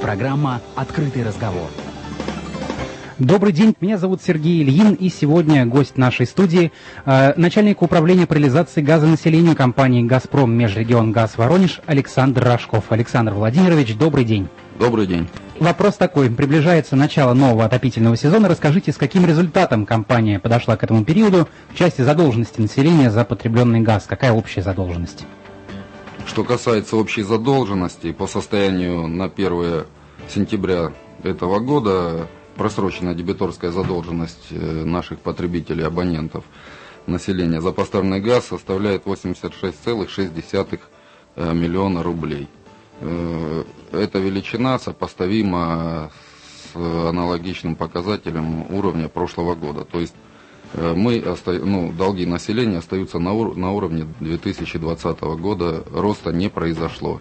Программа «Открытый разговор». Добрый день, меня зовут Сергей Ильин, и сегодня гость нашей студии, э, начальник управления по реализации газа населению компании «Газпром Межрегион Газ Воронеж» Александр Рожков. Александр Владимирович, добрый день. Добрый день. Вопрос такой. Приближается начало нового отопительного сезона. Расскажите, с каким результатом компания подошла к этому периоду в части задолженности населения за потребленный газ? Какая общая задолженность? Что касается общей задолженности, по состоянию на 1 сентября этого года просроченная дебиторская задолженность э, наших потребителей, абонентов, населения за поставленный газ составляет 86,6 э, миллиона рублей. Э, эта величина сопоставима с аналогичным показателем уровня прошлого года. То есть мы, ну, долги населения остаются на, ур на уровне 2020 года, роста не произошло.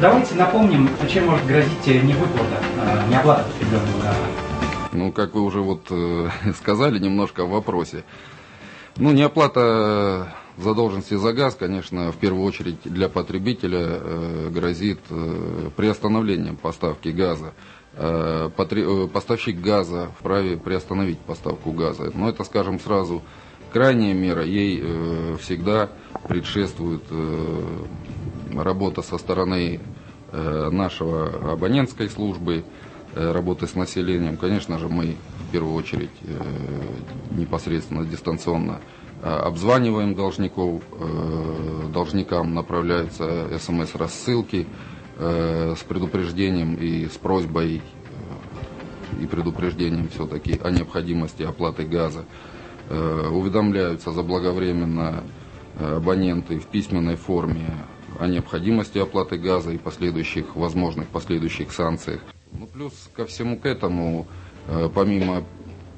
Давайте напомним, чем может грозить невыплата, неоплата потребленного газа. Ну, как вы уже вот э, сказали немножко в вопросе. Ну, неоплата задолженности за газ, конечно, в первую очередь для потребителя э, грозит э, приостановлением поставки газа. Э, э, поставщик газа вправе приостановить поставку газа. Но это, скажем сразу, крайняя мера, ей э, всегда предшествует работа со стороны нашего абонентской службы, работы с населением, конечно же, мы в первую очередь непосредственно дистанционно обзваниваем должников, должникам направляются смс-рассылки с предупреждением и с просьбой и предупреждением все-таки о необходимости оплаты газа. Уведомляются заблаговременно абоненты в письменной форме о необходимости оплаты газа и последующих возможных последующих санкциях. Ну, плюс ко всему к этому, э, помимо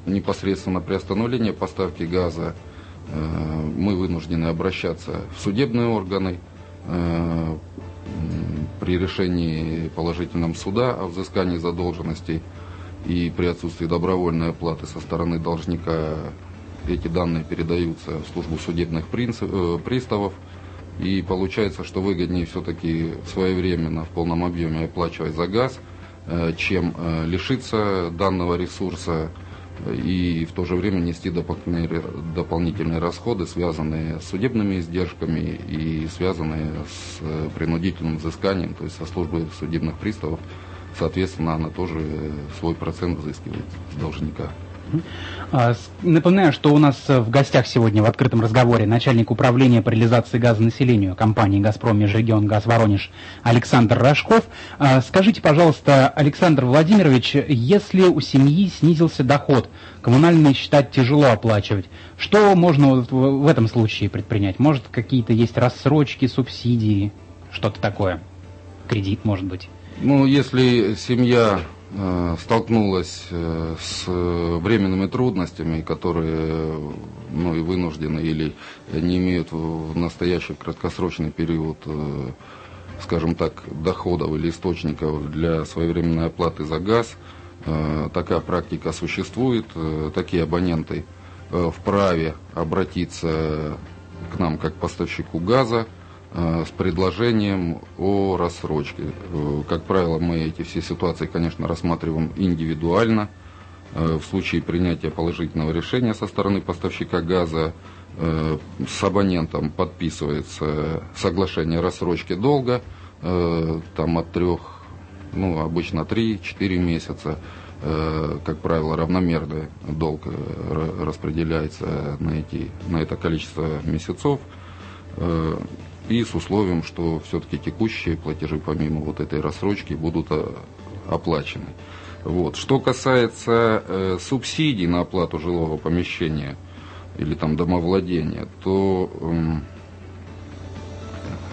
непосредственно приостановления поставки газа, э, мы вынуждены обращаться в судебные органы э, при решении положительном суда о взыскании задолженностей и при отсутствии добровольной оплаты со стороны должника эти данные передаются в службу судебных приставов. И получается, что выгоднее все-таки своевременно в полном объеме оплачивать за газ – Э, чем э, лишиться данного ресурса и в то же время нести дополнительные, расходы, связанные с судебными издержками и связанные с э, принудительным взысканием, то есть со службой судебных приставов. Соответственно, она тоже свой процент взыскивает с должника. А, напоминаю, что у нас в гостях сегодня в открытом разговоре начальник управления по реализации газа населению компании «Газпром Межрегион Газ Воронеж» Александр Рожков. А, скажите, пожалуйста, Александр Владимирович, если у семьи снизился доход, коммунальные счета тяжело оплачивать, что можно в этом случае предпринять? Может, какие-то есть рассрочки, субсидии, что-то такое? Кредит, может быть? Ну, если семья Э, столкнулась э, с временными трудностями, которые ну, и вынуждены или не имеют в настоящий краткосрочный период, э, скажем так, доходов или источников для своевременной оплаты за газ. Такая практика существует, такие абоненты вправе обратиться к нам как поставщику газа, Э, с предложением о рассрочке. Э, как правило, мы эти все ситуации, конечно, рассматриваем индивидуально. Э, в случае принятия положительного решения со стороны поставщика газа с абонентом подписывается соглашение о рассрочке долга, там от трех, ну, обычно 3-4 месяца, как правило, равномерный долг распределяется на, эти, на это количество месяцев и с условием, что все-таки текущие платежи помимо вот этой рассрочки будут э, оплачены. Вот. Что касается э, субсидий на оплату жилого помещения или там домовладения, то э,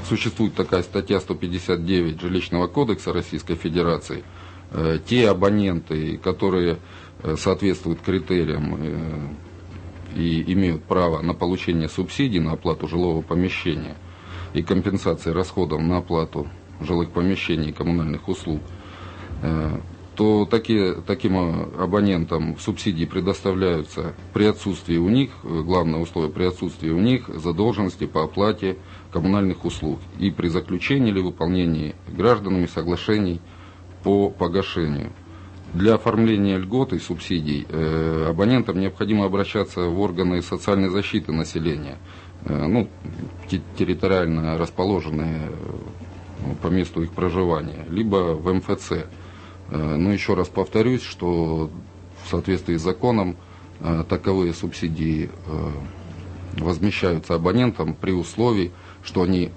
существует такая статья 159 Жилищного кодекса Российской Федерации. Э, те абоненты, которые э, соответствуют критериям э, и имеют право на получение субсидий на оплату жилого помещения – и компенсации расходов на оплату жилых помещений и коммунальных услуг, э, то такие, таким абонентам субсидии предоставляются при отсутствии у них, э, главное условие, при отсутствии у них задолженности по оплате коммунальных услуг и при заключении или выполнении гражданами соглашений по погашению. Для оформления льгот и субсидий э, абонентам необходимо обращаться в органы социальной защиты населения, э, ну, территориально расположенные э, по месту их проживания, либо в МФЦ. Э, но еще раз повторюсь, что в соответствии с законом э, таковые субсидии э, возмещаются абонентам при условии, что они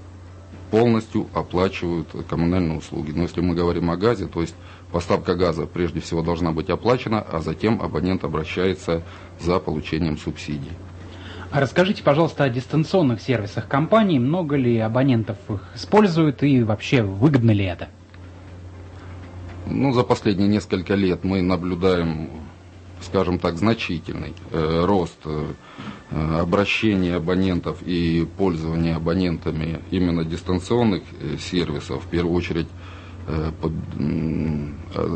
полностью оплачивают коммунальные услуги. Но если мы говорим о газе, то есть поставка газа прежде всего должна быть оплачена, а затем абонент обращается за получением субсидий. Расскажите, пожалуйста, о дистанционных сервисах компании. Много ли абонентов их используют и вообще выгодно ли это? Ну, за последние несколько лет мы наблюдаем, скажем так, значительный э, рост э, Э, обращение абонентов и пользование абонентами именно дистанционных э, сервисов, в первую очередь э, под,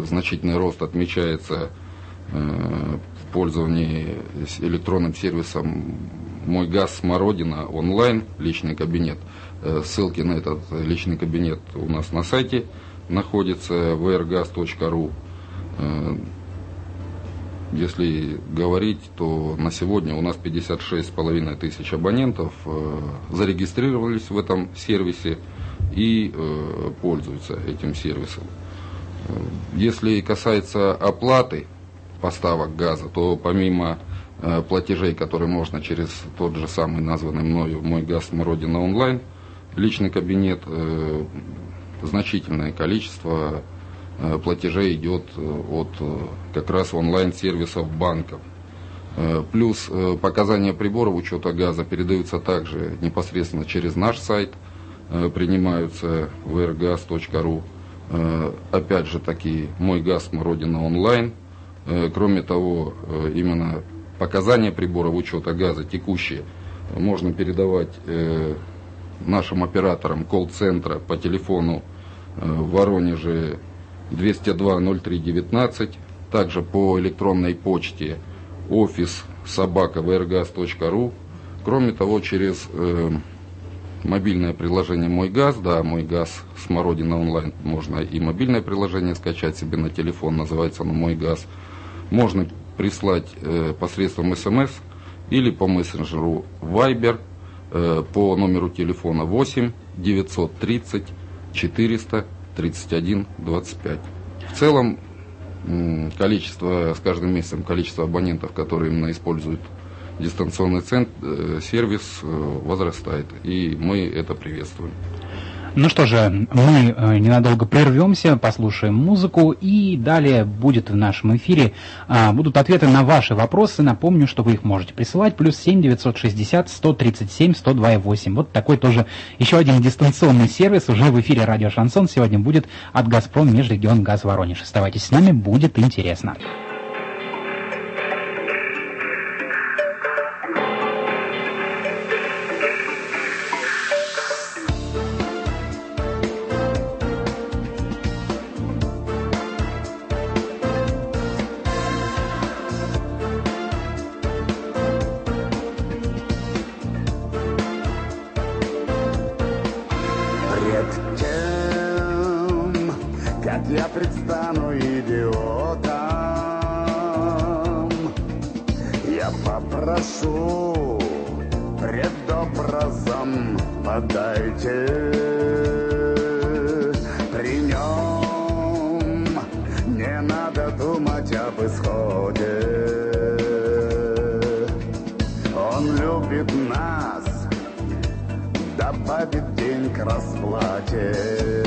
значительный рост отмечается в пользовании электронным сервисом «Мой газ Смородина» онлайн, личный кабинет. Ссылки на этот личный кабинет у нас на сайте находится vrgas.ru. Если говорить, то на сегодня у нас 56,5 тысяч абонентов э, зарегистрировались в этом сервисе и э, пользуются этим сервисом. Э, если касается оплаты поставок газа, то помимо платежей, которые можно через тот же самый названный мною «Мой газ Смородина онлайн», личный кабинет, значительное количество Э, платежей идет э, от э, как раз онлайн-сервисов банков. Плюс показания приборов учета газа передаются также непосредственно через наш сайт, принимаются в airgas.ru. Опять же таки, мой газ, Родина онлайн. Кроме того, именно показания приборов учета газа текущие можно передавать нашим операторам колл-центра по телефону в Воронеже 202-03-19, также по электронной почте офис собака vrgas.ru. Кроме того, через э, мобильное приложение «Мой газ», да, «Мой газ» Смородина онлайн, можно и мобильное приложение скачать себе на телефон, называется оно «Мой газ». Можно прислать э, посредством смс или по мессенджеру Viber э, по номеру телефона 8 930 400 31-25. В целом, количество, с каждым месяцем количество абонентов, которые именно используют дистанционный центр, э, сервис э, возрастает, и мы это приветствуем. Ну что же, мы э, ненадолго прервемся, послушаем музыку, и далее будет в нашем эфире, а, будут ответы на ваши вопросы. Напомню, что вы их можете присылать, плюс 7 960 137 102 8. Вот такой тоже еще один дистанционный сервис уже в эфире Радио Шансон сегодня будет от «Газпром» Межрегион Газ Воронеж. Оставайтесь с нами, будет интересно. не прошу, предобразом подайте. При нем не надо думать об исходе. Он любит нас, добавит день к расплате.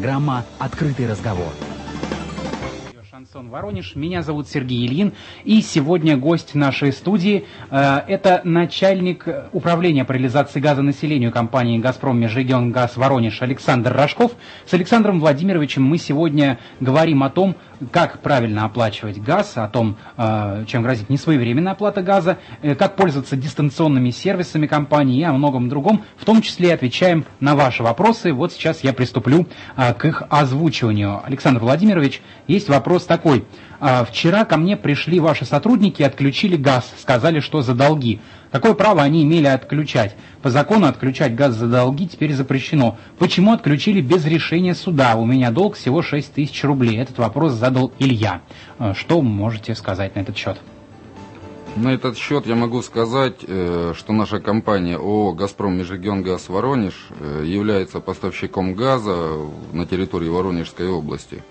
Программа «Открытый разговор». Воронеж. Меня зовут Сергей Ильин. И сегодня гость нашей студии э, это начальник управления по реализации газа населению компании «Газпром Межрегион Газ Воронеж» Александр Рожков. С Александром Владимировичем мы сегодня говорим о том, как правильно оплачивать газ, о том, э, чем грозит несвоевременная оплата газа, э, как пользоваться дистанционными сервисами компании и о многом другом. В том числе отвечаем на ваши вопросы. Вот сейчас я приступлю э, к их озвучиванию. Александр Владимирович, есть вопрос такой. А, Вчера ко мне пришли ваши сотрудники и отключили газ, сказали, что за долги. Какое право они имели отключать? По закону отключать газ за долги теперь запрещено. Почему отключили без решения суда? У меня долг всего 6 тысяч рублей. Этот вопрос задал Илья. А, Что можете сказать на этот счет? На этот счет я могу сказать, э, что наша компания ООО «Газпром Межрегионгаз Воронеж» э, является поставщиком газа на территории Воронежской области.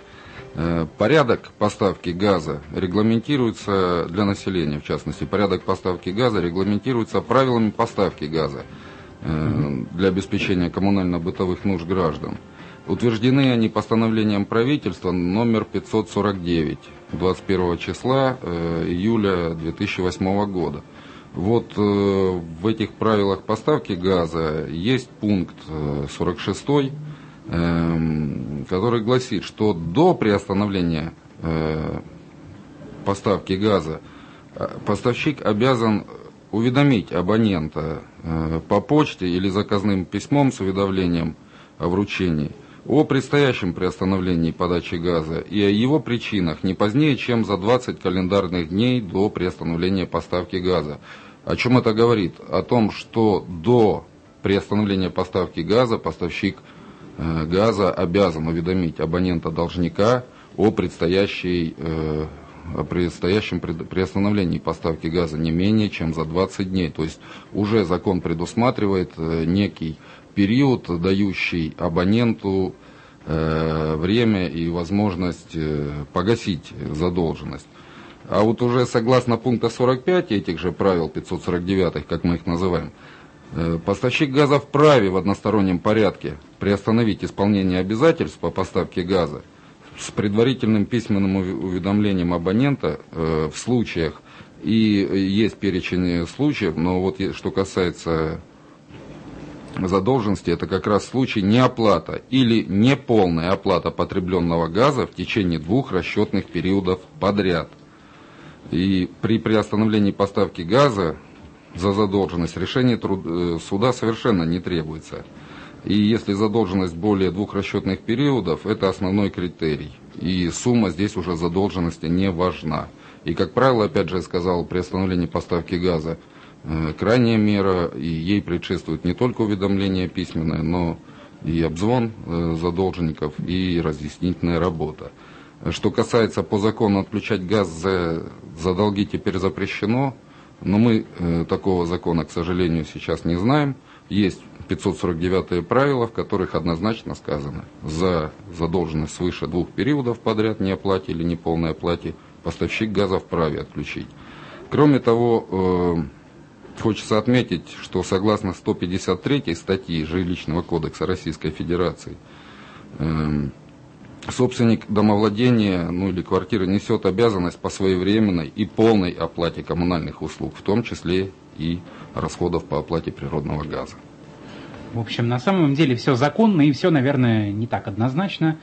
Э, Порядок поставки газа регламентируется для населения, в частности, порядок поставки газа регламентируется правилами поставки газа э, для обеспечения коммунально-бытовых нужд граждан. Утверждены они постановлением правительства номер 549 21 числа э, июля 2008 года. Вот в этих правилах поставки газа есть пункт э, 46, эм, который гласит, что до приостановления э, поставки газа э, поставщик обязан уведомить абонента э, по почте или заказным письмом с уведомлением о вручении о предстоящем приостановлении подачи газа и о его причинах не позднее, чем за 20 календарных дней до приостановления поставки газа. О чем это говорит? О том, что до приостановления поставки газа поставщик газа обязан уведомить абонента-должника о предстоящей э, о предстоящем приостановлении поставки газа не менее чем за 20 дней. То есть уже закон предусматривает э, некий период, дающий абоненту э, время и возможность э, погасить задолженность. А вот уже согласно пункта 45 этих же правил 549, как мы их называем, поставщик газа вправе в одностороннем порядке приостановить исполнение обязательств по поставке газа с предварительным письменным уведомлением абонента э, в случаях, и есть перечень случаев, но вот что касается задолженности, это как раз случай неоплата или неполная оплата потребленного газа в течение двух расчетных периодов подряд. И при приостановлении поставки газа за задолженность решение труд... Э, суда совершенно не требуется. И если задолженность более двух расчетных периодов, это основной критерий. И сумма здесь уже задолженности не важна. И, как правило, опять же, я сказал, при остановлении поставки газа э, крайняя мера, и ей предшествует не только уведомление письменное, но и обзвон э, задолженников, и разъяснительная работа. Что касается по закону отключать газ за, за долги теперь запрещено, но мы э, такого закона, к сожалению, сейчас не знаем. Есть 549 правила, в которых однозначно сказано, за задолженность свыше двух периодов подряд не оплате или неполной оплате поставщик газа вправе отключить. Кроме того, э, хочется отметить, что согласно 153 статьи Жилищного кодекса Российской Федерации, э, собственник домовладения ну, или квартиры несет обязанность по своевременной и полной оплате коммунальных услуг, в том числе и расходов по оплате природного газа. В общем, на самом деле все законно и все, наверное, не так однозначно.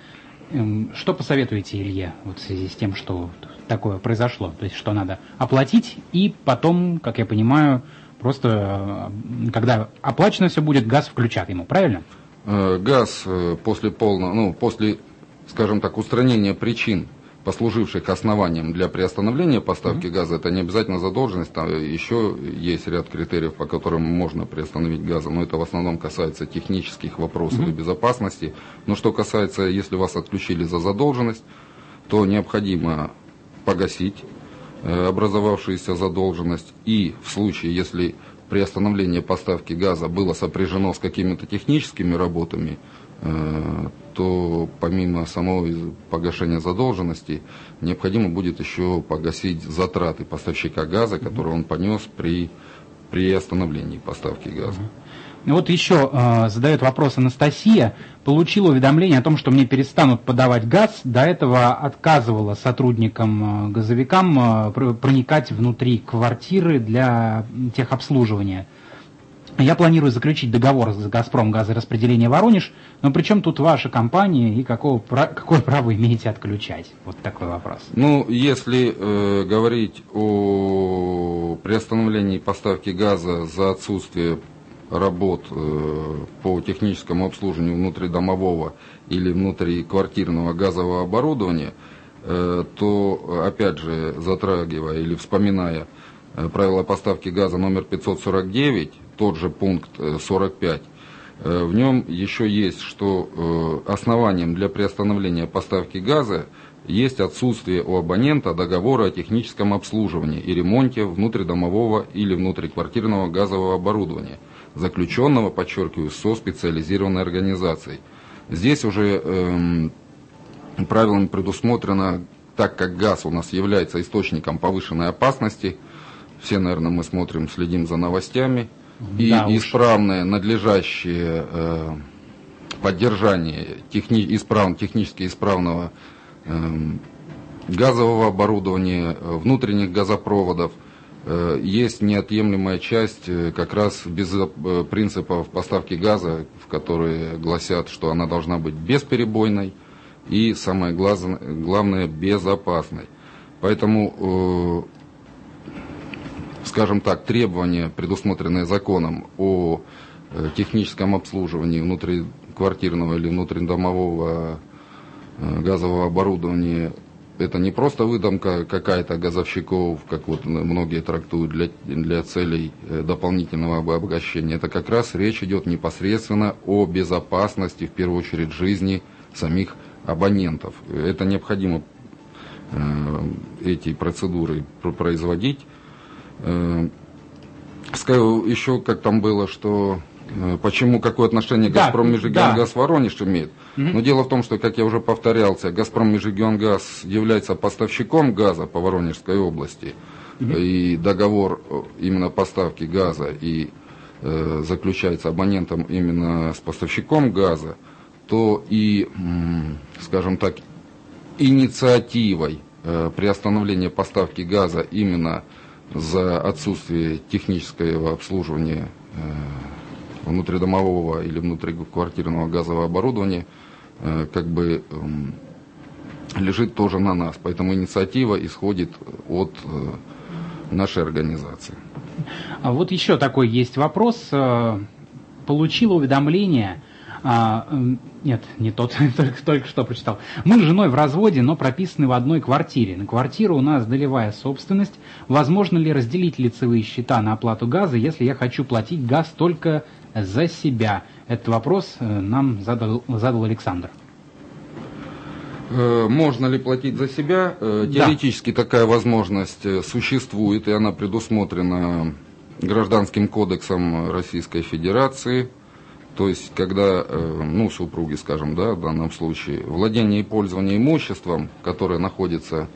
Эм, что посоветуете Илье вот в связи с тем, что такое произошло? То есть, что надо оплатить и потом, как я понимаю, просто, э, когда оплачено все будет, газ включат ему, правильно? Э, газ э, после полного, ну, после, скажем так, устранения причин послуживших основанием для приостановления поставки mm-hmm. газа, это не обязательно задолженность, там еще есть ряд критериев, по которым можно приостановить газа, но это в основном касается технических вопросов mm-hmm. и безопасности. Но что касается, если вас отключили за задолженность, то необходимо погасить э, образовавшуюся задолженность и в случае, если приостановление поставки газа было сопряжено с какими-то техническими работами, то помимо самого погашения задолженности, необходимо будет еще погасить затраты поставщика газа, которые он понес при, при остановлении поставки газа. Ну вот еще э, задает вопрос Анастасия. Получила уведомление о том, что мне перестанут подавать газ. До этого отказывала сотрудникам, э, газовикам э, проникать внутри квартиры для техобслуживания. Я планирую заключить договор с «Газпром» газораспределения Воронеж, но при чем тут ваша компания и какого, какое право имеете отключать? Вот такой вопрос. Ну, если э, говорить о приостановлении поставки газа за отсутствие работ э, по техническому обслуживанию внутридомового или внутриквартирного газового оборудования, э, то, опять же, затрагивая или вспоминая э, правила поставки газа номер 549, тот же пункт 45. Э, э, в нем еще есть, что э, основанием для приостановления поставки газа есть отсутствие у абонента договора о техническом обслуживании и ремонте внутридомового или внутриквартирного газового оборудования, заключенного, подчеркиваю, со специализированной организацией. Здесь уже эм, правилами предусмотрено, так как газ у нас является источником повышенной опасности, все, наверное, мы смотрим, следим за новостями – и да, исправное, надлежащее э, поддержание техни, исправ, технически исправного э, газового оборудования, э, внутренних газопроводов, э, есть неотъемлемая часть э, как раз без э, принципов поставки газа, в которые гласят, что она должна быть бесперебойной и, самое главное, безопасной. Поэтому скажем так, требования, предусмотренные законом о э, техническом обслуживании внутриквартирного или внутридомового э, газового оборудования это не просто выдумка какая-то газовщиков, как вот многие трактуют для, для целей э, дополнительного обогащения. Это как раз речь идет непосредственно о безопасности, в первую очередь, жизни самих абонентов. Это необходимо э, эти процедуры производить. Э, скажу еще, как там было, что э, почему, какое отношение Да, «Газпром» да. Межрегионгаз Воронеж имеет. Но дело в том, что, как я уже повторялся, «Газпром» Межрегионгаз является поставщиком газа по Воронежской области. И договор э, именно поставки газа и э, заключается абонентом именно с поставщиком газа, то и, скажем так, инициативой э, приостановления поставки газа именно за отсутствие технического обслуживания э, внутридомового или внутриквартирного газового оборудования э, как бы эм, лежит тоже на нас. Поэтому инициатива исходит от э, нашей организации. А вот еще такой есть вопрос. Получила уведомление, а, нет, не тот, только, только что прочитал. Мы с женой в разводе, но прописаны в одной квартире. На квартиру у нас долевая собственность. Возможно ли разделить лицевые счета на оплату газа, если я хочу платить газ только за себя? Этот вопрос э, нам задал, задал Александр. Э, Можно ли платить за себя? Э, Да. Теоретически такая возможность существует, и она предусмотрена Гражданским кодексом Российской Федерации. То есть, когда, э, ну, супруги, скажем, да, в данном случае, владение и пользование имуществом, которое находится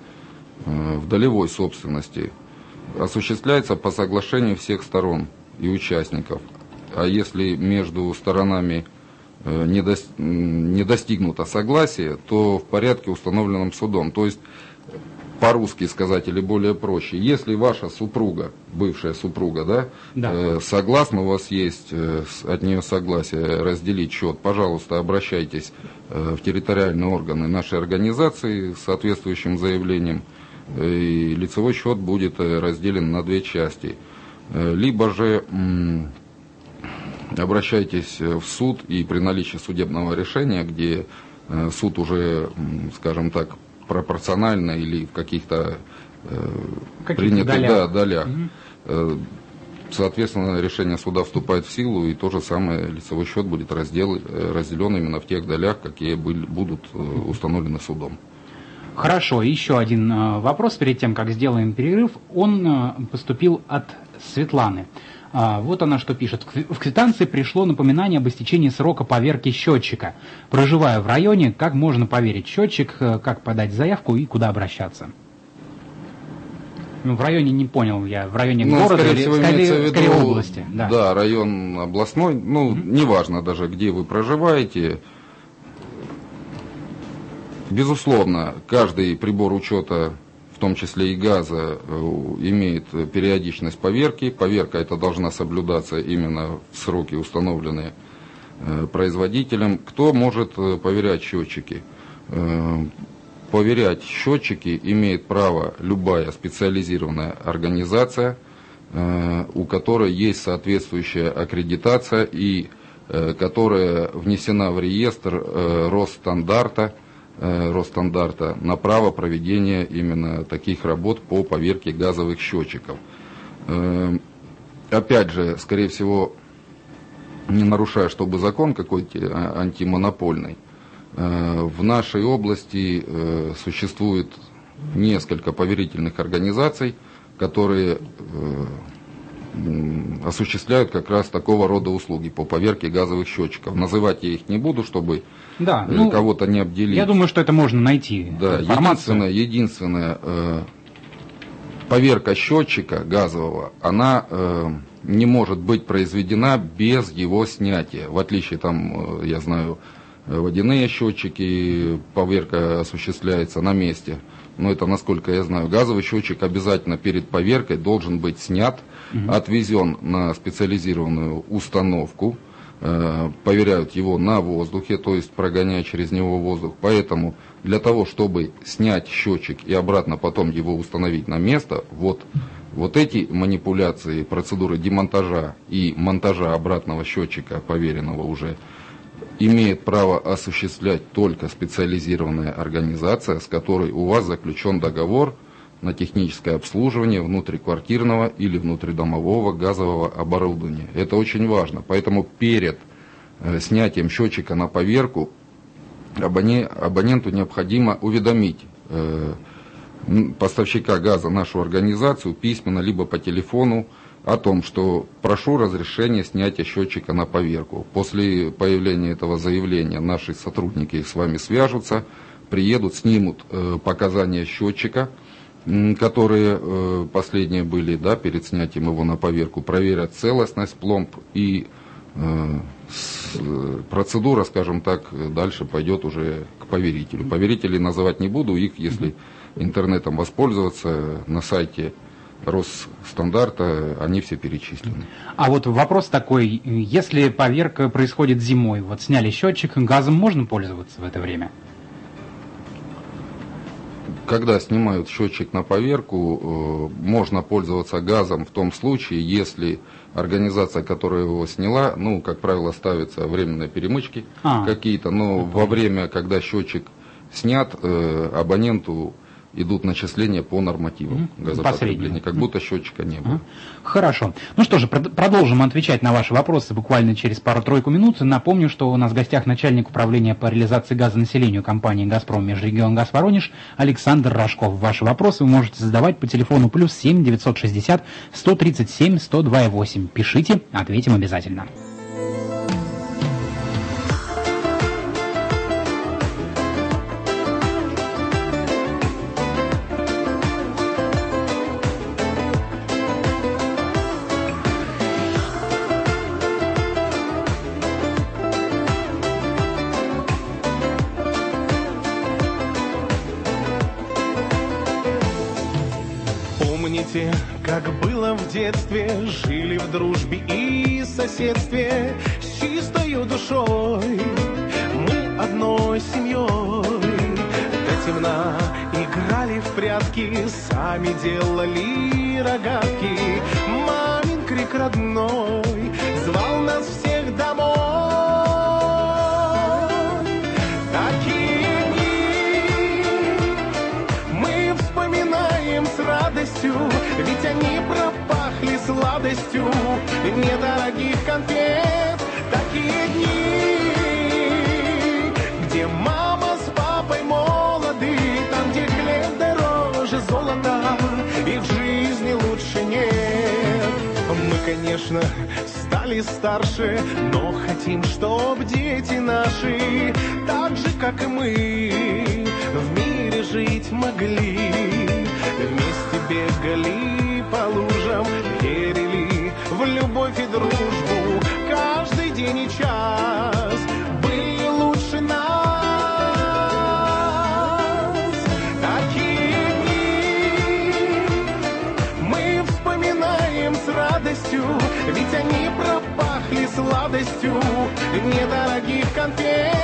э, в долевой собственности, осуществляется по соглашению всех сторон и участников. А если между сторонами э, не, достигнуто согласия, то в порядке, установленном судом. То есть, по-русски сказать или более проще, если ваша супруга, бывшая супруга, да, Да. э, согласна, у вас есть э, от нее согласие разделить счет, пожалуйста, обращайтесь э, в территориальные органы нашей организации с соответствующим заявлением, э, и лицевой счет будет э, разделен на две части. Э, Либо же м, обращайтесь э, в суд и при наличии судебного решения, где э, суд уже, скажем так, пропорционально или в каких-то э, принятых долях. да, долях, э, соответственно, решение суда вступает в силу, и то же самое лицевой счет будет раздел, э, разделен именно в тех долях, какие были- будут э, установлены судом. Хорошо, еще один вопрос перед тем, как сделаем перерыв. Он поступил от Светланы. А, Вот она что пишет. В кви- В квитанции пришло напоминание об истечении срока поверки счетчика. Проживая в районе, как можно поверить счетчик, э, как подать заявку и куда обращаться? Ну, в районе не понял я. В районе Ну, города скорее или всего, скорее, виду, скорее области? Да. район областной, ну, неважно даже, где вы проживаете. Безусловно, каждый прибор учета, том числе и газа, э, имеет э, периодичность поверки. Поверка эта должна соблюдаться именно в сроки, установленные э, производителем. Кто может поверять счетчики? Поверять счетчики имеет право любая специализированная организация, у которой есть соответствующая аккредитация и которая внесена в реестр Росстандарта, Росстандарта на право проведения именно таких работ по поверке газовых счетчиков. Э, Опять же, скорее всего, не нарушая, чтобы закон какой-то а, антимонопольный, э, в нашей области э, существует несколько поверительных организаций, которые э, осуществляют как раз такого рода услуги по поверке газовых счетчиков. Называть я их не буду, чтобы Да, э, ну, кого-то не обделить. я думаю, что это можно найти. Да, единственное, единственное, э, поверка счетчика газового, она э, не может быть произведена без его снятия. В отличие, там, э, я знаю, водяные счетчики, поверка осуществляется на месте. Но это, насколько я знаю, газовый счетчик обязательно перед поверкой должен быть снят, отвезен на специализированную установку, э, проверяют его на воздухе, то есть прогоняя через него воздух. Поэтому для того, чтобы снять счетчик и обратно потом его установить на место, вот, вот эти манипуляции, процедуры демонтажа и монтажа обратного счетчика, поверенного уже, имеет право осуществлять только специализированная организация, с которой у вас заключен договор на техническое обслуживание внутриквартирного или внутридомового газового оборудования. Это очень важно. Поэтому перед э, снятием счетчика на поверку абоне, абоненту необходимо уведомить э, поставщика газа нашу организацию письменно либо по телефону о том, что прошу разрешения снятия счетчика на поверку. После появления этого заявления наши сотрудники с вами свяжутся, приедут, снимут э, показания счетчика, которые э, последние были да, перед снятием его на поверку, проверят целостность пломб и э, процедура, скажем так, дальше пойдет уже к поверителю. Поверителей называть не буду, их, если интернетом воспользоваться на сайте Росстандарта, они все перечислены. А вот вопрос такой, если поверка происходит зимой, вот сняли счетчик, газом можно пользоваться в это время? Когда снимают счетчик на поверку, э, можно пользоваться газом в том случае, если организация, которая его сняла, ну, как правило, ставятся временные перемычки а, какие-то, но во время, когда счетчик снят, э, абоненту идут начисления по нормативам mm-hmm. газопотребления, как будто счетчика не было. Хорошо. Ну что же, продолжим отвечать на ваши вопросы буквально через пару-тройку минут. Напомню, что у нас в гостях начальник управления по реализации газа населению компании «Газпром» Межрегион Газ Воронеж Александр Рожков. Ваши вопросы вы можете задавать по телефону плюс 7 960 137 102 8. Пишите, ответим обязательно. Конечно, стали старше Но хотим, чтоб дети наши Так же, как и мы недорогих конфет.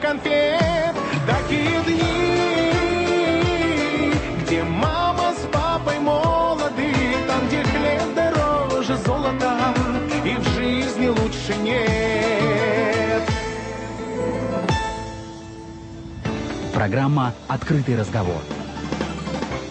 Конфет Такие дни, где мама с папой молоды Там, где хлеб дороже золота И в жизни лучше нет 'Программа «Открытый разговор».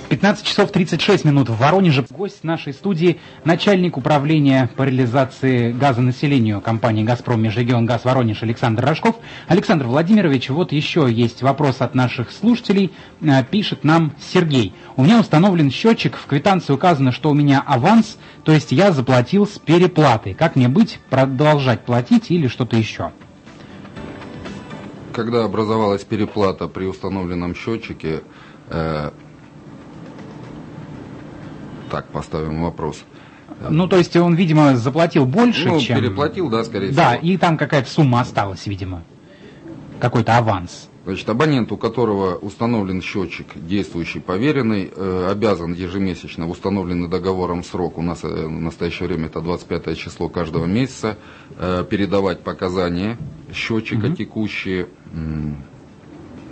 15 часов 36 минут в Воронеже. Гость нашей студии – начальник управления по реализации газа населению компании «Газпром» Межрегион Газ Воронеж Александр Рожков. Александр Владимирович, вот еще есть вопрос от наших слушателей. Э, пишет нам Сергей. У меня установлен счетчик, в квитанции указано, что у меня аванс, то есть я заплатил с переплатой. Как мне быть, продолжать платить или что-то еще? когда образовалась переплата при установленном счетчике, э, так поставим вопрос. Ну, то есть он, видимо, заплатил больше, ну, чем... переплатил, да, скорее Да, всего. и там какая-то сумма осталась, видимо. Какой-то аванс. Значит, абонент, у которого установлен счетчик, действующий поверенный, э, обязан ежемесячно в установленный договором срок, у нас э, в настоящее время это 25 число каждого месяца, э, передавать показания счетчика текущие. М,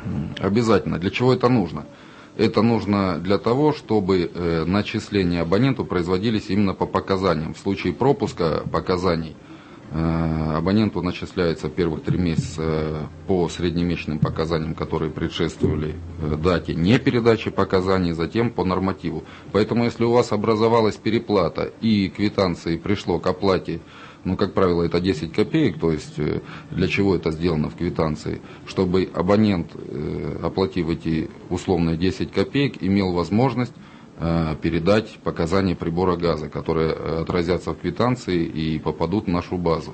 м, Обязательно. Для чего это нужно? Это нужно для того, чтобы э, начисления абоненту производились именно по показаниям. В случае пропуска показаний э, абоненту начисляется первых три месяца э, по среднемесячным показаниям, которые предшествовали дате не передачи показаний, затем по нормативу. Поэтому, если у вас образовалась переплата и квитанции пришло к оплате, ну, как правило, это 10 копеек, то есть э, для чего это сделано в квитанции? Чтобы абонент, э, оплатив эти условные 10 копеек, имел возможность э, передать показания прибора газа, которые отразятся в квитанции и попадут в нашу базу.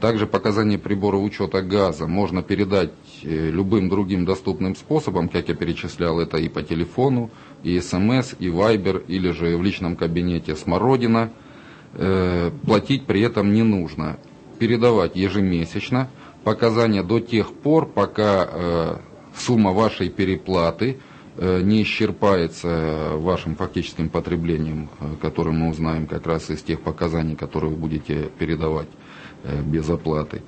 Также показания прибора учета газа можно передать любым другим доступным способом, как я перечислял, это и по телефону, и смс, и вайбер, или же в личном кабинете Смородина. Э, Платить при этом не нужно. Передавать ежемесячно показания до тех пор, пока э, сумма вашей переплаты э, не исчерпается вашим фактическим потреблением, которое мы узнаем как раз из тех показаний, которые вы будете передавать без оплаты.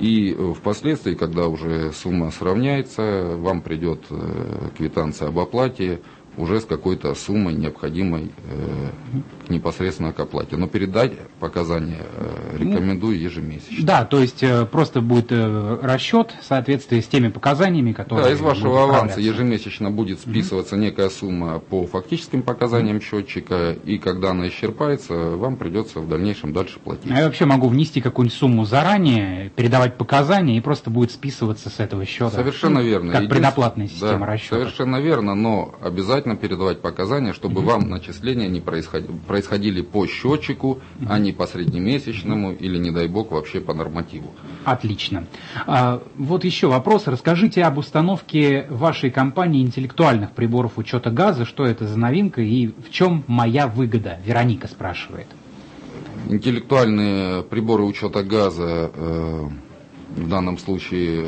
И впоследствии, когда уже сумма сравняется, вам придет квитанция об оплате уже с какой-то суммой, необходимой э, непосредственно к оплате. Но передать показания э, рекомендую ежемесячно. Да, то есть э, просто будет э, расчет в соответствии с теми показаниями, которые... Да, из вашего аванса ежемесячно будет списываться некая сумма по фактическим показаниям счетчика, и когда она исчерпается, вам придется в дальнейшем дальше платить. А Я вообще могу внести какую-нибудь сумму заранее, передавать показания, и просто будет списываться с этого счета. Совершенно Ну, верно. Как предоплатная система Да, расчета. Совершенно верно, но обязательно передавать показания, чтобы вам начисления не происходили, происходили по счетчику, а не по среднемесячному или, не дай бог, вообще по нормативу. Отлично. А, вот еще вопрос. Расскажите об установке вашей компании интеллектуальных приборов учета газа. Что это за новинка и в чем моя выгода? Вероника спрашивает. Интеллектуальные приборы учета газа э, в данном случае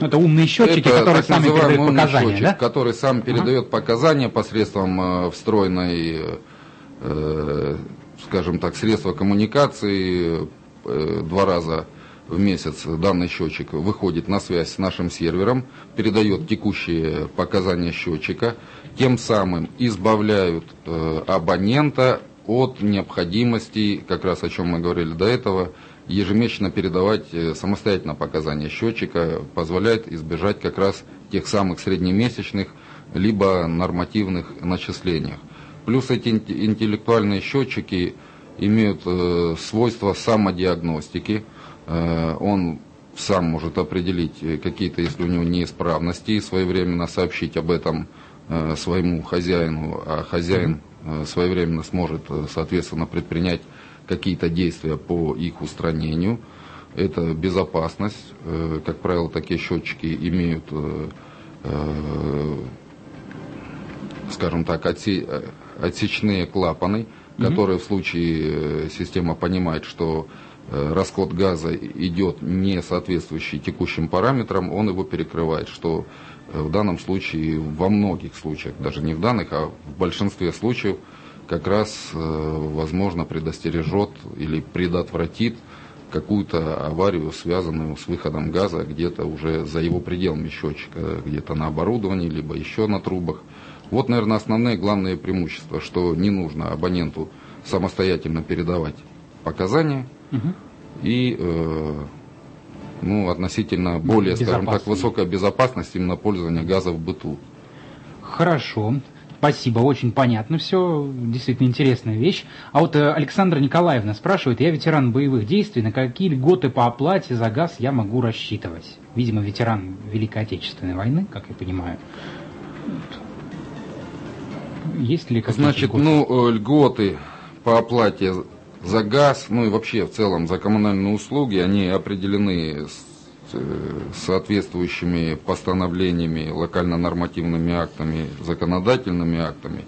Ну, Это умные счетчики, Это которые сами передают показания, счетчик, да? который сам передает показания посредством э, встроенной, э, скажем так, средства коммуникации. Э, два раза в месяц данный счетчик выходит на связь с нашим сервером, передает текущие показания счетчика, тем самым избавляют э, абонента от необходимости, как раз о чем мы говорили до этого, ежемесячно передавать э, самостоятельно показания счетчика, позволяет избежать как раз тех самых среднемесячных либо нормативных начислениях. Плюс эти инт- интеллектуальные счетчики имеют э, свойства самодиагностики. Э, он сам может определить какие-то, если у него неисправности, и своевременно сообщить об этом своему хозяину, а хозяин своевременно сможет, соответственно, предпринять какие-то действия по их устранению. Это безопасность. Э, Как правило, такие счетчики имеют, э, э, скажем так, отсе- отсечные клапаны, которые в случае система понимает, что расход газа идет не соответствующий текущим параметрам, он его перекрывает, что в данном случае, во многих случаях, даже не в данных, а в большинстве случаев, как раз, э, возможно, предостережет или предотвратит какую-то аварию, связанную с выходом газа где-то уже за его пределами счетчика, где-то на оборудовании, либо еще на трубах. Вот, наверное, основные главные преимущества, что не нужно абоненту самостоятельно передавать показания и э, ну, относительно более, скажем так, высокая безопасность именно пользования газа в быту. Хорошо. Спасибо, очень понятно все, действительно интересная вещь. А вот э, Александра Николаевна спрашивает, я ветеран боевых действий, на какие льготы по оплате за газ я могу рассчитывать? Видимо, ветеран Великой Отечественной войны, как я понимаю. Есть ли какие-то Значит, льготы? ну, э, льготы по оплате за газ, ну и вообще в целом за коммунальные услуги, они определены с- соответствующими постановлениями, локально-нормативными актами, законодательными актами.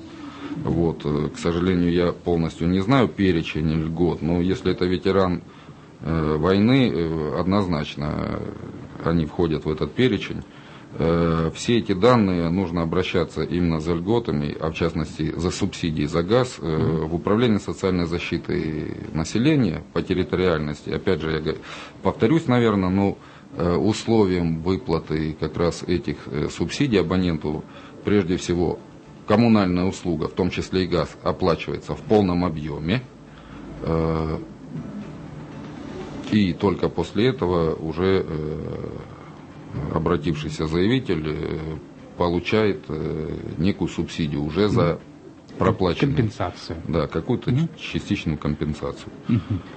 Вот, э, к сожалению, я полностью не знаю перечень льгот, но если это ветеран э, войны, э, однозначно э, они входят в этот перечень. Э, Все эти данные нужно обращаться именно за льготами, а в частности за субсидии за газ э, в Управление социальной защиты населения по территориальности. Опять же, я повторюсь, наверное, но э, условием выплаты как раз этих э, субсидий абоненту прежде всего коммунальная услуга, в том числе и газ, оплачивается в полном объеме. Э, И только после этого уже э, обратившийся заявитель э, получает э, некую субсидию уже за проплаченную. Компенсацию. Да, какую-то частичную компенсацию.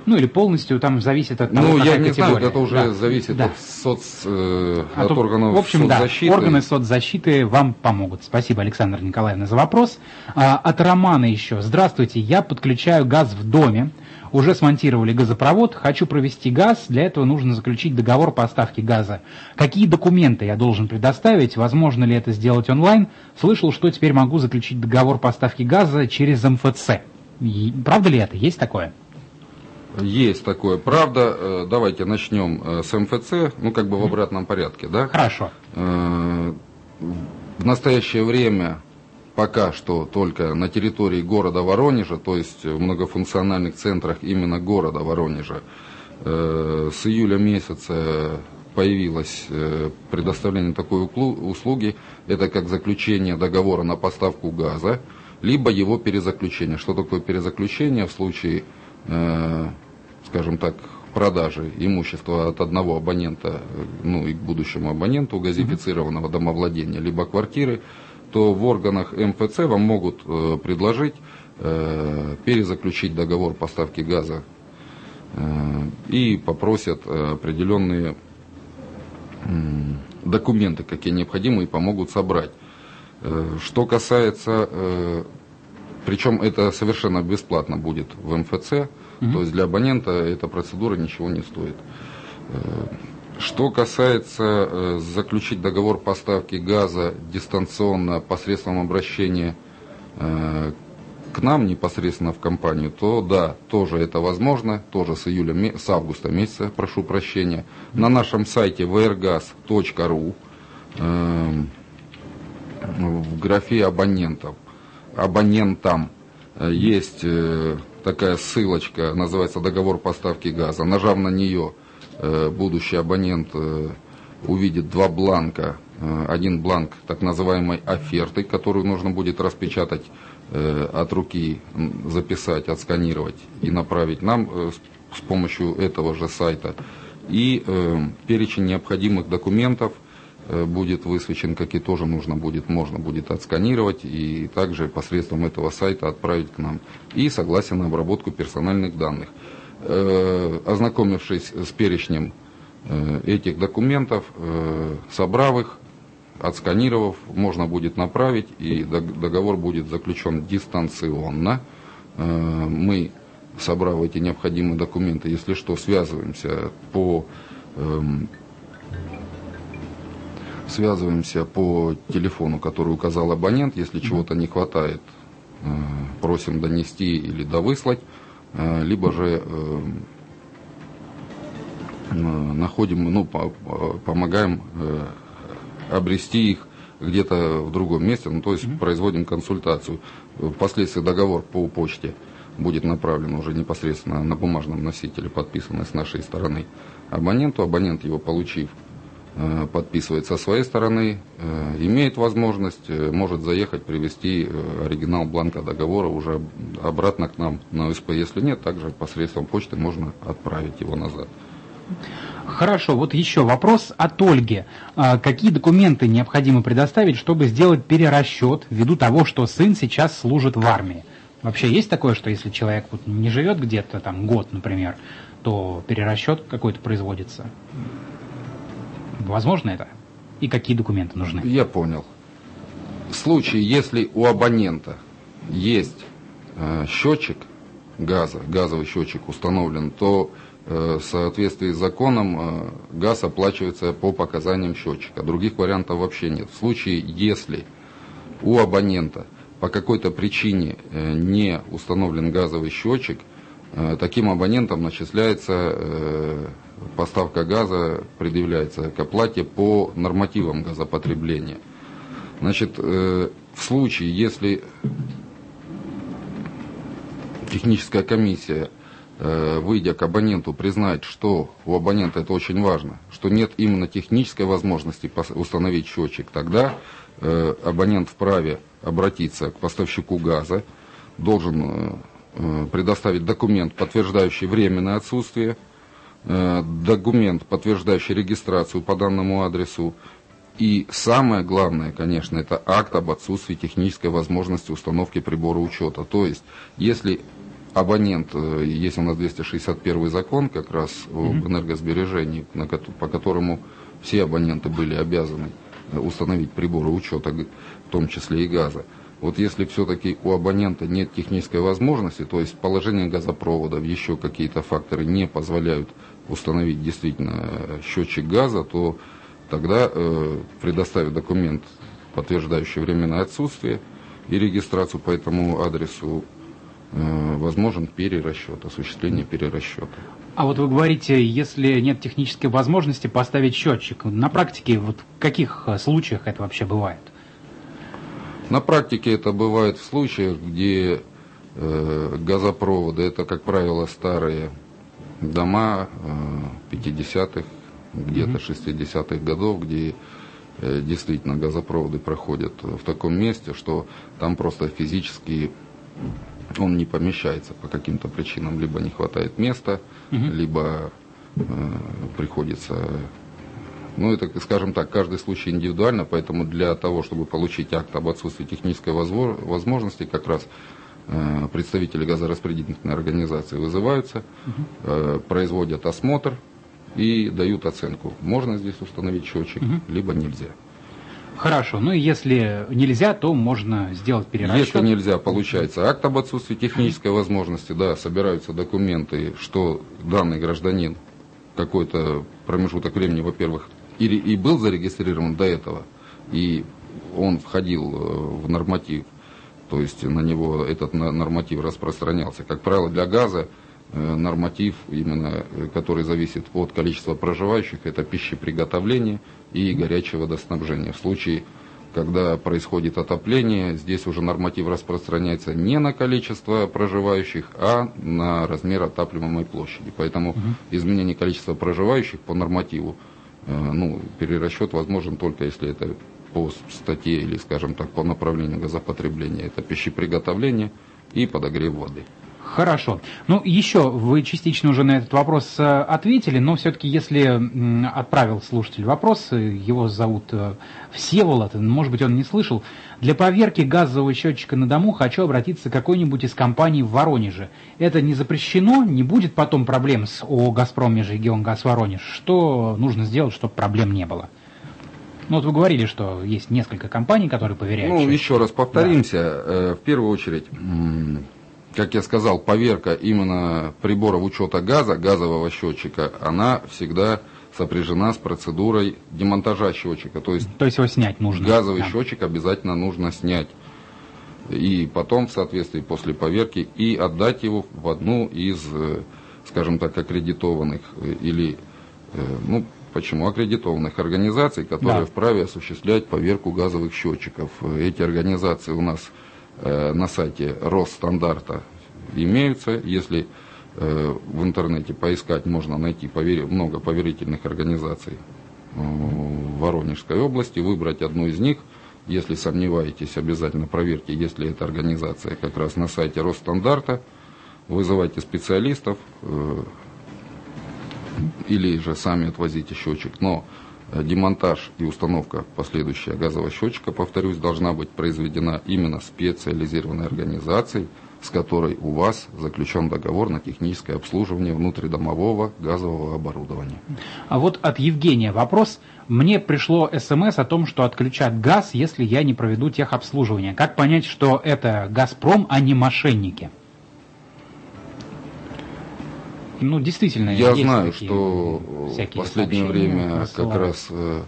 Ну или полностью там зависит от того, Ну, я не знаю, категория. это уже Да. зависит Да. от соц, э, А от то, органов в общем, да, соцзащиты. органы соцзащиты вам помогут. Спасибо, Александр Николаевна, за вопрос. А, от Романа еще. Здравствуйте, я подключаю газ в доме. Уже смонтировали газопровод, хочу провести газ, для этого нужно заключить договор поставки газа. Какие документы я должен предоставить, возможно ли это сделать онлайн? Слышал, что теперь могу заключить договор поставки газа через МФЦ. И правда ли это? Есть такое? Есть такое. Правда, э, давайте начнем э, с МФЦ, ну как бы в обратном порядке, да? Хорошо. Э, В настоящее время пока что только на территории города Воронежа, то есть в многофункциональных центрах именно города Воронежа, э, с июля месяца появилось э, предоставление такой услуги, это как заключение договора на поставку газа, либо его перезаключение. Что такое перезаключение в случае, э, скажем так, продажи имущества от одного абонента, ну и к будущему абоненту газифицированного домовладения, либо квартиры, то в органах МФЦ вам могут э, предложить э, перезаключить договор поставки газа э, и попросят определенные документы, какие необходимы, и помогут собрать. Что касается, причем это совершенно бесплатно будет в МФЦ, то есть для абонента эта процедура ничего не стоит. Э, Что касается э, заключить договор поставки газа дистанционно посредством обращения э, к нам непосредственно в компанию, то да, тоже это возможно, тоже с июля, с августа месяца, прошу прощения. На нашем сайте vrgas.ru эм, в графе абонентов, абонентам э, есть э, такая ссылочка, называется договор поставки газа. Нажав на нее, э, будущий абонент э, увидит два бланка. Э, Один бланк так называемой оферты, которую нужно будет распечатать э, от руки, записать, отсканировать и направить нам э, с- помощью этого же сайта. И э, перечень необходимых документов э, будет высвечен, как и тоже нужно будет, можно будет отсканировать и также посредством этого сайта отправить к нам. И согласие на обработку персональных данных. Э, Ознакомившись с перечнем э, этих документов, э, собрав их, отсканировав, можно будет направить, и дог- договор будет заключен дистанционно. Мы, собрав эти необходимые документы, если что, связываемся по эм, связываемся по телефону, который указал абонент. Если чего-то не хватает, просим донести или довыслать, либо же э, э, находим, ну, по- по- помогаем э, обрести их где-то в другом месте, ну, то есть производим консультацию. Впоследствии договор по почте будет направлен уже непосредственно на бумажном носителе, подписанный с нашей стороны абоненту. Абонент его получив, подписывает со своей стороны, э, имеет возможность, э, может заехать, привести э, оригинал бланка договора уже обратно к нам на ОСП. Если нет, также посредством почты можно отправить его назад. Хорошо, вот еще вопрос от Ольги. А, Какие документы необходимо предоставить, чтобы сделать перерасчет ввиду того, что сын сейчас служит в армии? Вообще есть такое, что если человек не живет где-то там год, например, то перерасчет какой-то производится? Возможно это? И какие документы нужны? Я понял. В случае, если у абонента есть э, счетчик, газа, газовый счетчик установлен, то э, в соответствии с законом э, газ оплачивается по показаниям счетчика. Других вариантов вообще нет. В случае, если у абонента по какой-то причине э, не установлен газовый счетчик, э, таким абонентам начисляется э, поставка газа, предъявляется к оплате по нормативам газопотребления. Значит, э, в случае, если техническая комиссия, э, выйдя к абоненту, признает, что у абонента это очень важно, что нет именно технической возможности установить счетчик, тогда э, абонент вправе обратиться к поставщику газа, должен предоставить документ, подтверждающий временное отсутствие, документ, подтверждающий регистрацию по данному адресу, и самое главное, конечно, это акт об отсутствии технической возможности установки прибора учета. То есть, если абонент, э, есть у нас 261 закон как раз об энергосбережении, на по которому все абоненты были обязаны э, установить приборы учета, в том числе и газа. Вот если все-таки у абонента нет технической возможности, то есть положение газопроводов, еще какие-то факторы не позволяют установить действительно э, счетчик газа, то тогда э, предоставит документ, подтверждающий временное отсутствие и регистрацию по этому адресу, э, возможен перерасчет, осуществление перерасчета. А вот вы говорите, если нет технической возможности поставить счетчик, на практике вот в каких э, случаях это вообще бывает? На практике это бывает в случаях, где э, газопроводы, это, как правило, старые дома э, 50-х, где-то 60-х годов, где э, действительно газопроводы проходят в таком месте, что там просто физически он не помещается по каким-то причинам. Либо не хватает места, либо э, приходится ну, это, скажем так, каждый случай индивидуально, поэтому для того, чтобы получить акт об отсутствии технической возможности, как раз э, представители газораспределительной организации вызываются, э, производят осмотр и дают оценку, можно здесь установить счетчик, либо нельзя. Хорошо, ну и если нельзя, то можно сделать перерасчет. Если нельзя, получается акт об отсутствии технической возможности, да, собираются документы, что данный гражданин какой-то промежуток времени, во-первых, или и был зарегистрирован до этого, и он входил э, в норматив, то есть на него этот норматив распространялся. Как правило, для газа э, норматив, именно э, который зависит от количества проживающих, это пищеприготовление и горячее водоснабжение. В случае, когда происходит отопление, здесь уже норматив распространяется не на количество проживающих, а на размер отапливаемой площади. Поэтому изменение количества проживающих по нормативу, э, ну, перерасчет возможен только если это по статье или, скажем так, по направлению газопотребления. Это пищеприготовление и подогрев воды. Хорошо. Ну, еще вы частично уже на этот вопрос э, ответили, но все-таки, если отправил слушатель вопрос, э, его зовут э, Всеволод, может быть, он не слышал, для проверки газового счетчика на дому хочу обратиться к какой-нибудь из компаний в Воронеже. Это не запрещено, не будет потом проблем с ООО «Газпром» Межрегионгаз Воронеж. Что нужно сделать, чтобы проблем не было? Ну, вот вы говорили, что есть несколько компаний, которые проверяют. Ну, счетчики. еще раз повторимся. Э, В первую очередь, как я сказал, поверка именно приборов учета газа, газового счетчика, она всегда сопряжена с процедурой демонтажа счетчика. То есть То есть его снять нужно. газовый Да. счетчик обязательно нужно снять. И потом, в соответствии после поверки, и отдать его в одну из, э, скажем так, аккредитованных э, или, ну, почему, аккредитованных организаций, которые Да. вправе осуществлять поверку газовых счетчиков. Эти организации у нас э, на сайте Росстандарта имеются. Если э, в интернете поискать, можно найти повер- много поверительных организаций э, в Воронежской области, выбрать одну из них. Если сомневаетесь, обязательно проверьте, есть ли эта организация как раз на сайте Росстандарта. Вызывайте специалистов э, или же сами отвозите счетчик. Но э, демонтаж и установка последующая газового счетчика, повторюсь, должна быть произведена именно специализированной организацией, с которой у вас заключен договор на техническое обслуживание внутридомового газового оборудования. А вот от Евгения вопрос. Мне пришло смс о том, что отключат газ, если я не проведу техобслуживание. Как понять, что это «Газпром», а не мошенники? Ну, действительно, Я знаю, что в последнее время как рассылают. раз э,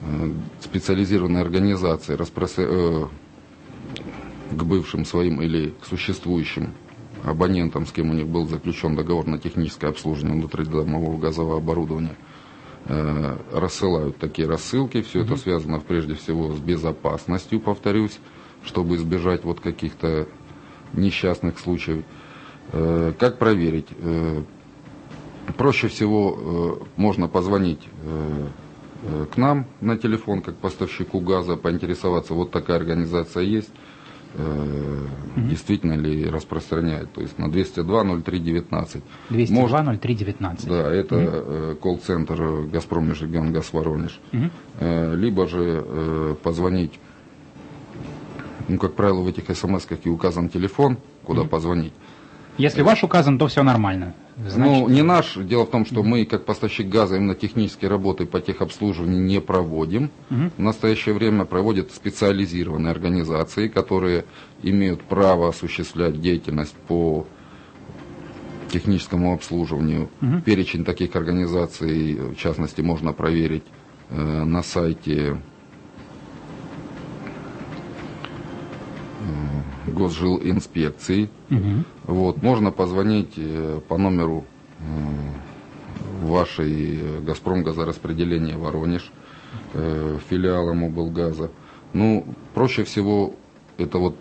э, специализированные организации распростра- э, к бывшим своим или к существующим абонентам, с кем у них был заключен договор на техническое обслуживание внутридомового газового оборудования, э, рассылают такие рассылки. Все это связано прежде всего с безопасностью, повторюсь, чтобы избежать вот каких-то несчастных случаев. Э, Как проверить? Проще всего э, можно позвонить э, э, к нам на телефон, как поставщику газа, поинтересоваться, вот такая организация есть, э, действительно ли распространяет. То есть на 202-03-19. 202-03-19. Да, это э, колл-центр «Газпром Межрегион Газ Воронеж». Э, либо же позвонить, ну, как правило, в этих смс и указан телефон, куда позвонить. Если ваш указан, то все нормально. Ну, не наш. Дело в том, что мы, как поставщик газа, именно технические работы по техобслуживанию не проводим. В настоящее время проводят специализированные организации, которые имеют право осуществлять деятельность по техническому обслуживанию. Перечень таких организаций, в частности, можно проверить э, на сайте Госжилинспекции. Вот, можно позвонить э, по номеру э, вашей э, «Газпром» газораспределения Воронеж, филиалом облгаза. Ну, проще всего это вот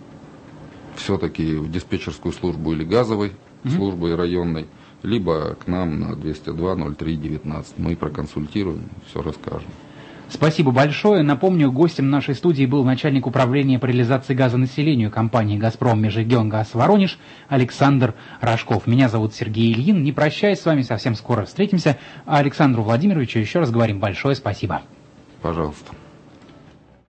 все-таки в диспетчерскую службу или газовой службы и районной, либо к нам на 202-03-19. Мы проконсультируем, все расскажем. Спасибо большое. Напомню, гостем нашей студии был начальник управления по реализации газа населению компании «Газпром Межрегион Газ Воронеж» Александр Рожков. Меня зовут Сергей Ильин. Не прощаюсь с вами, совсем скоро встретимся. А Александру Владимировичу еще раз говорим большое спасибо. Пожалуйста.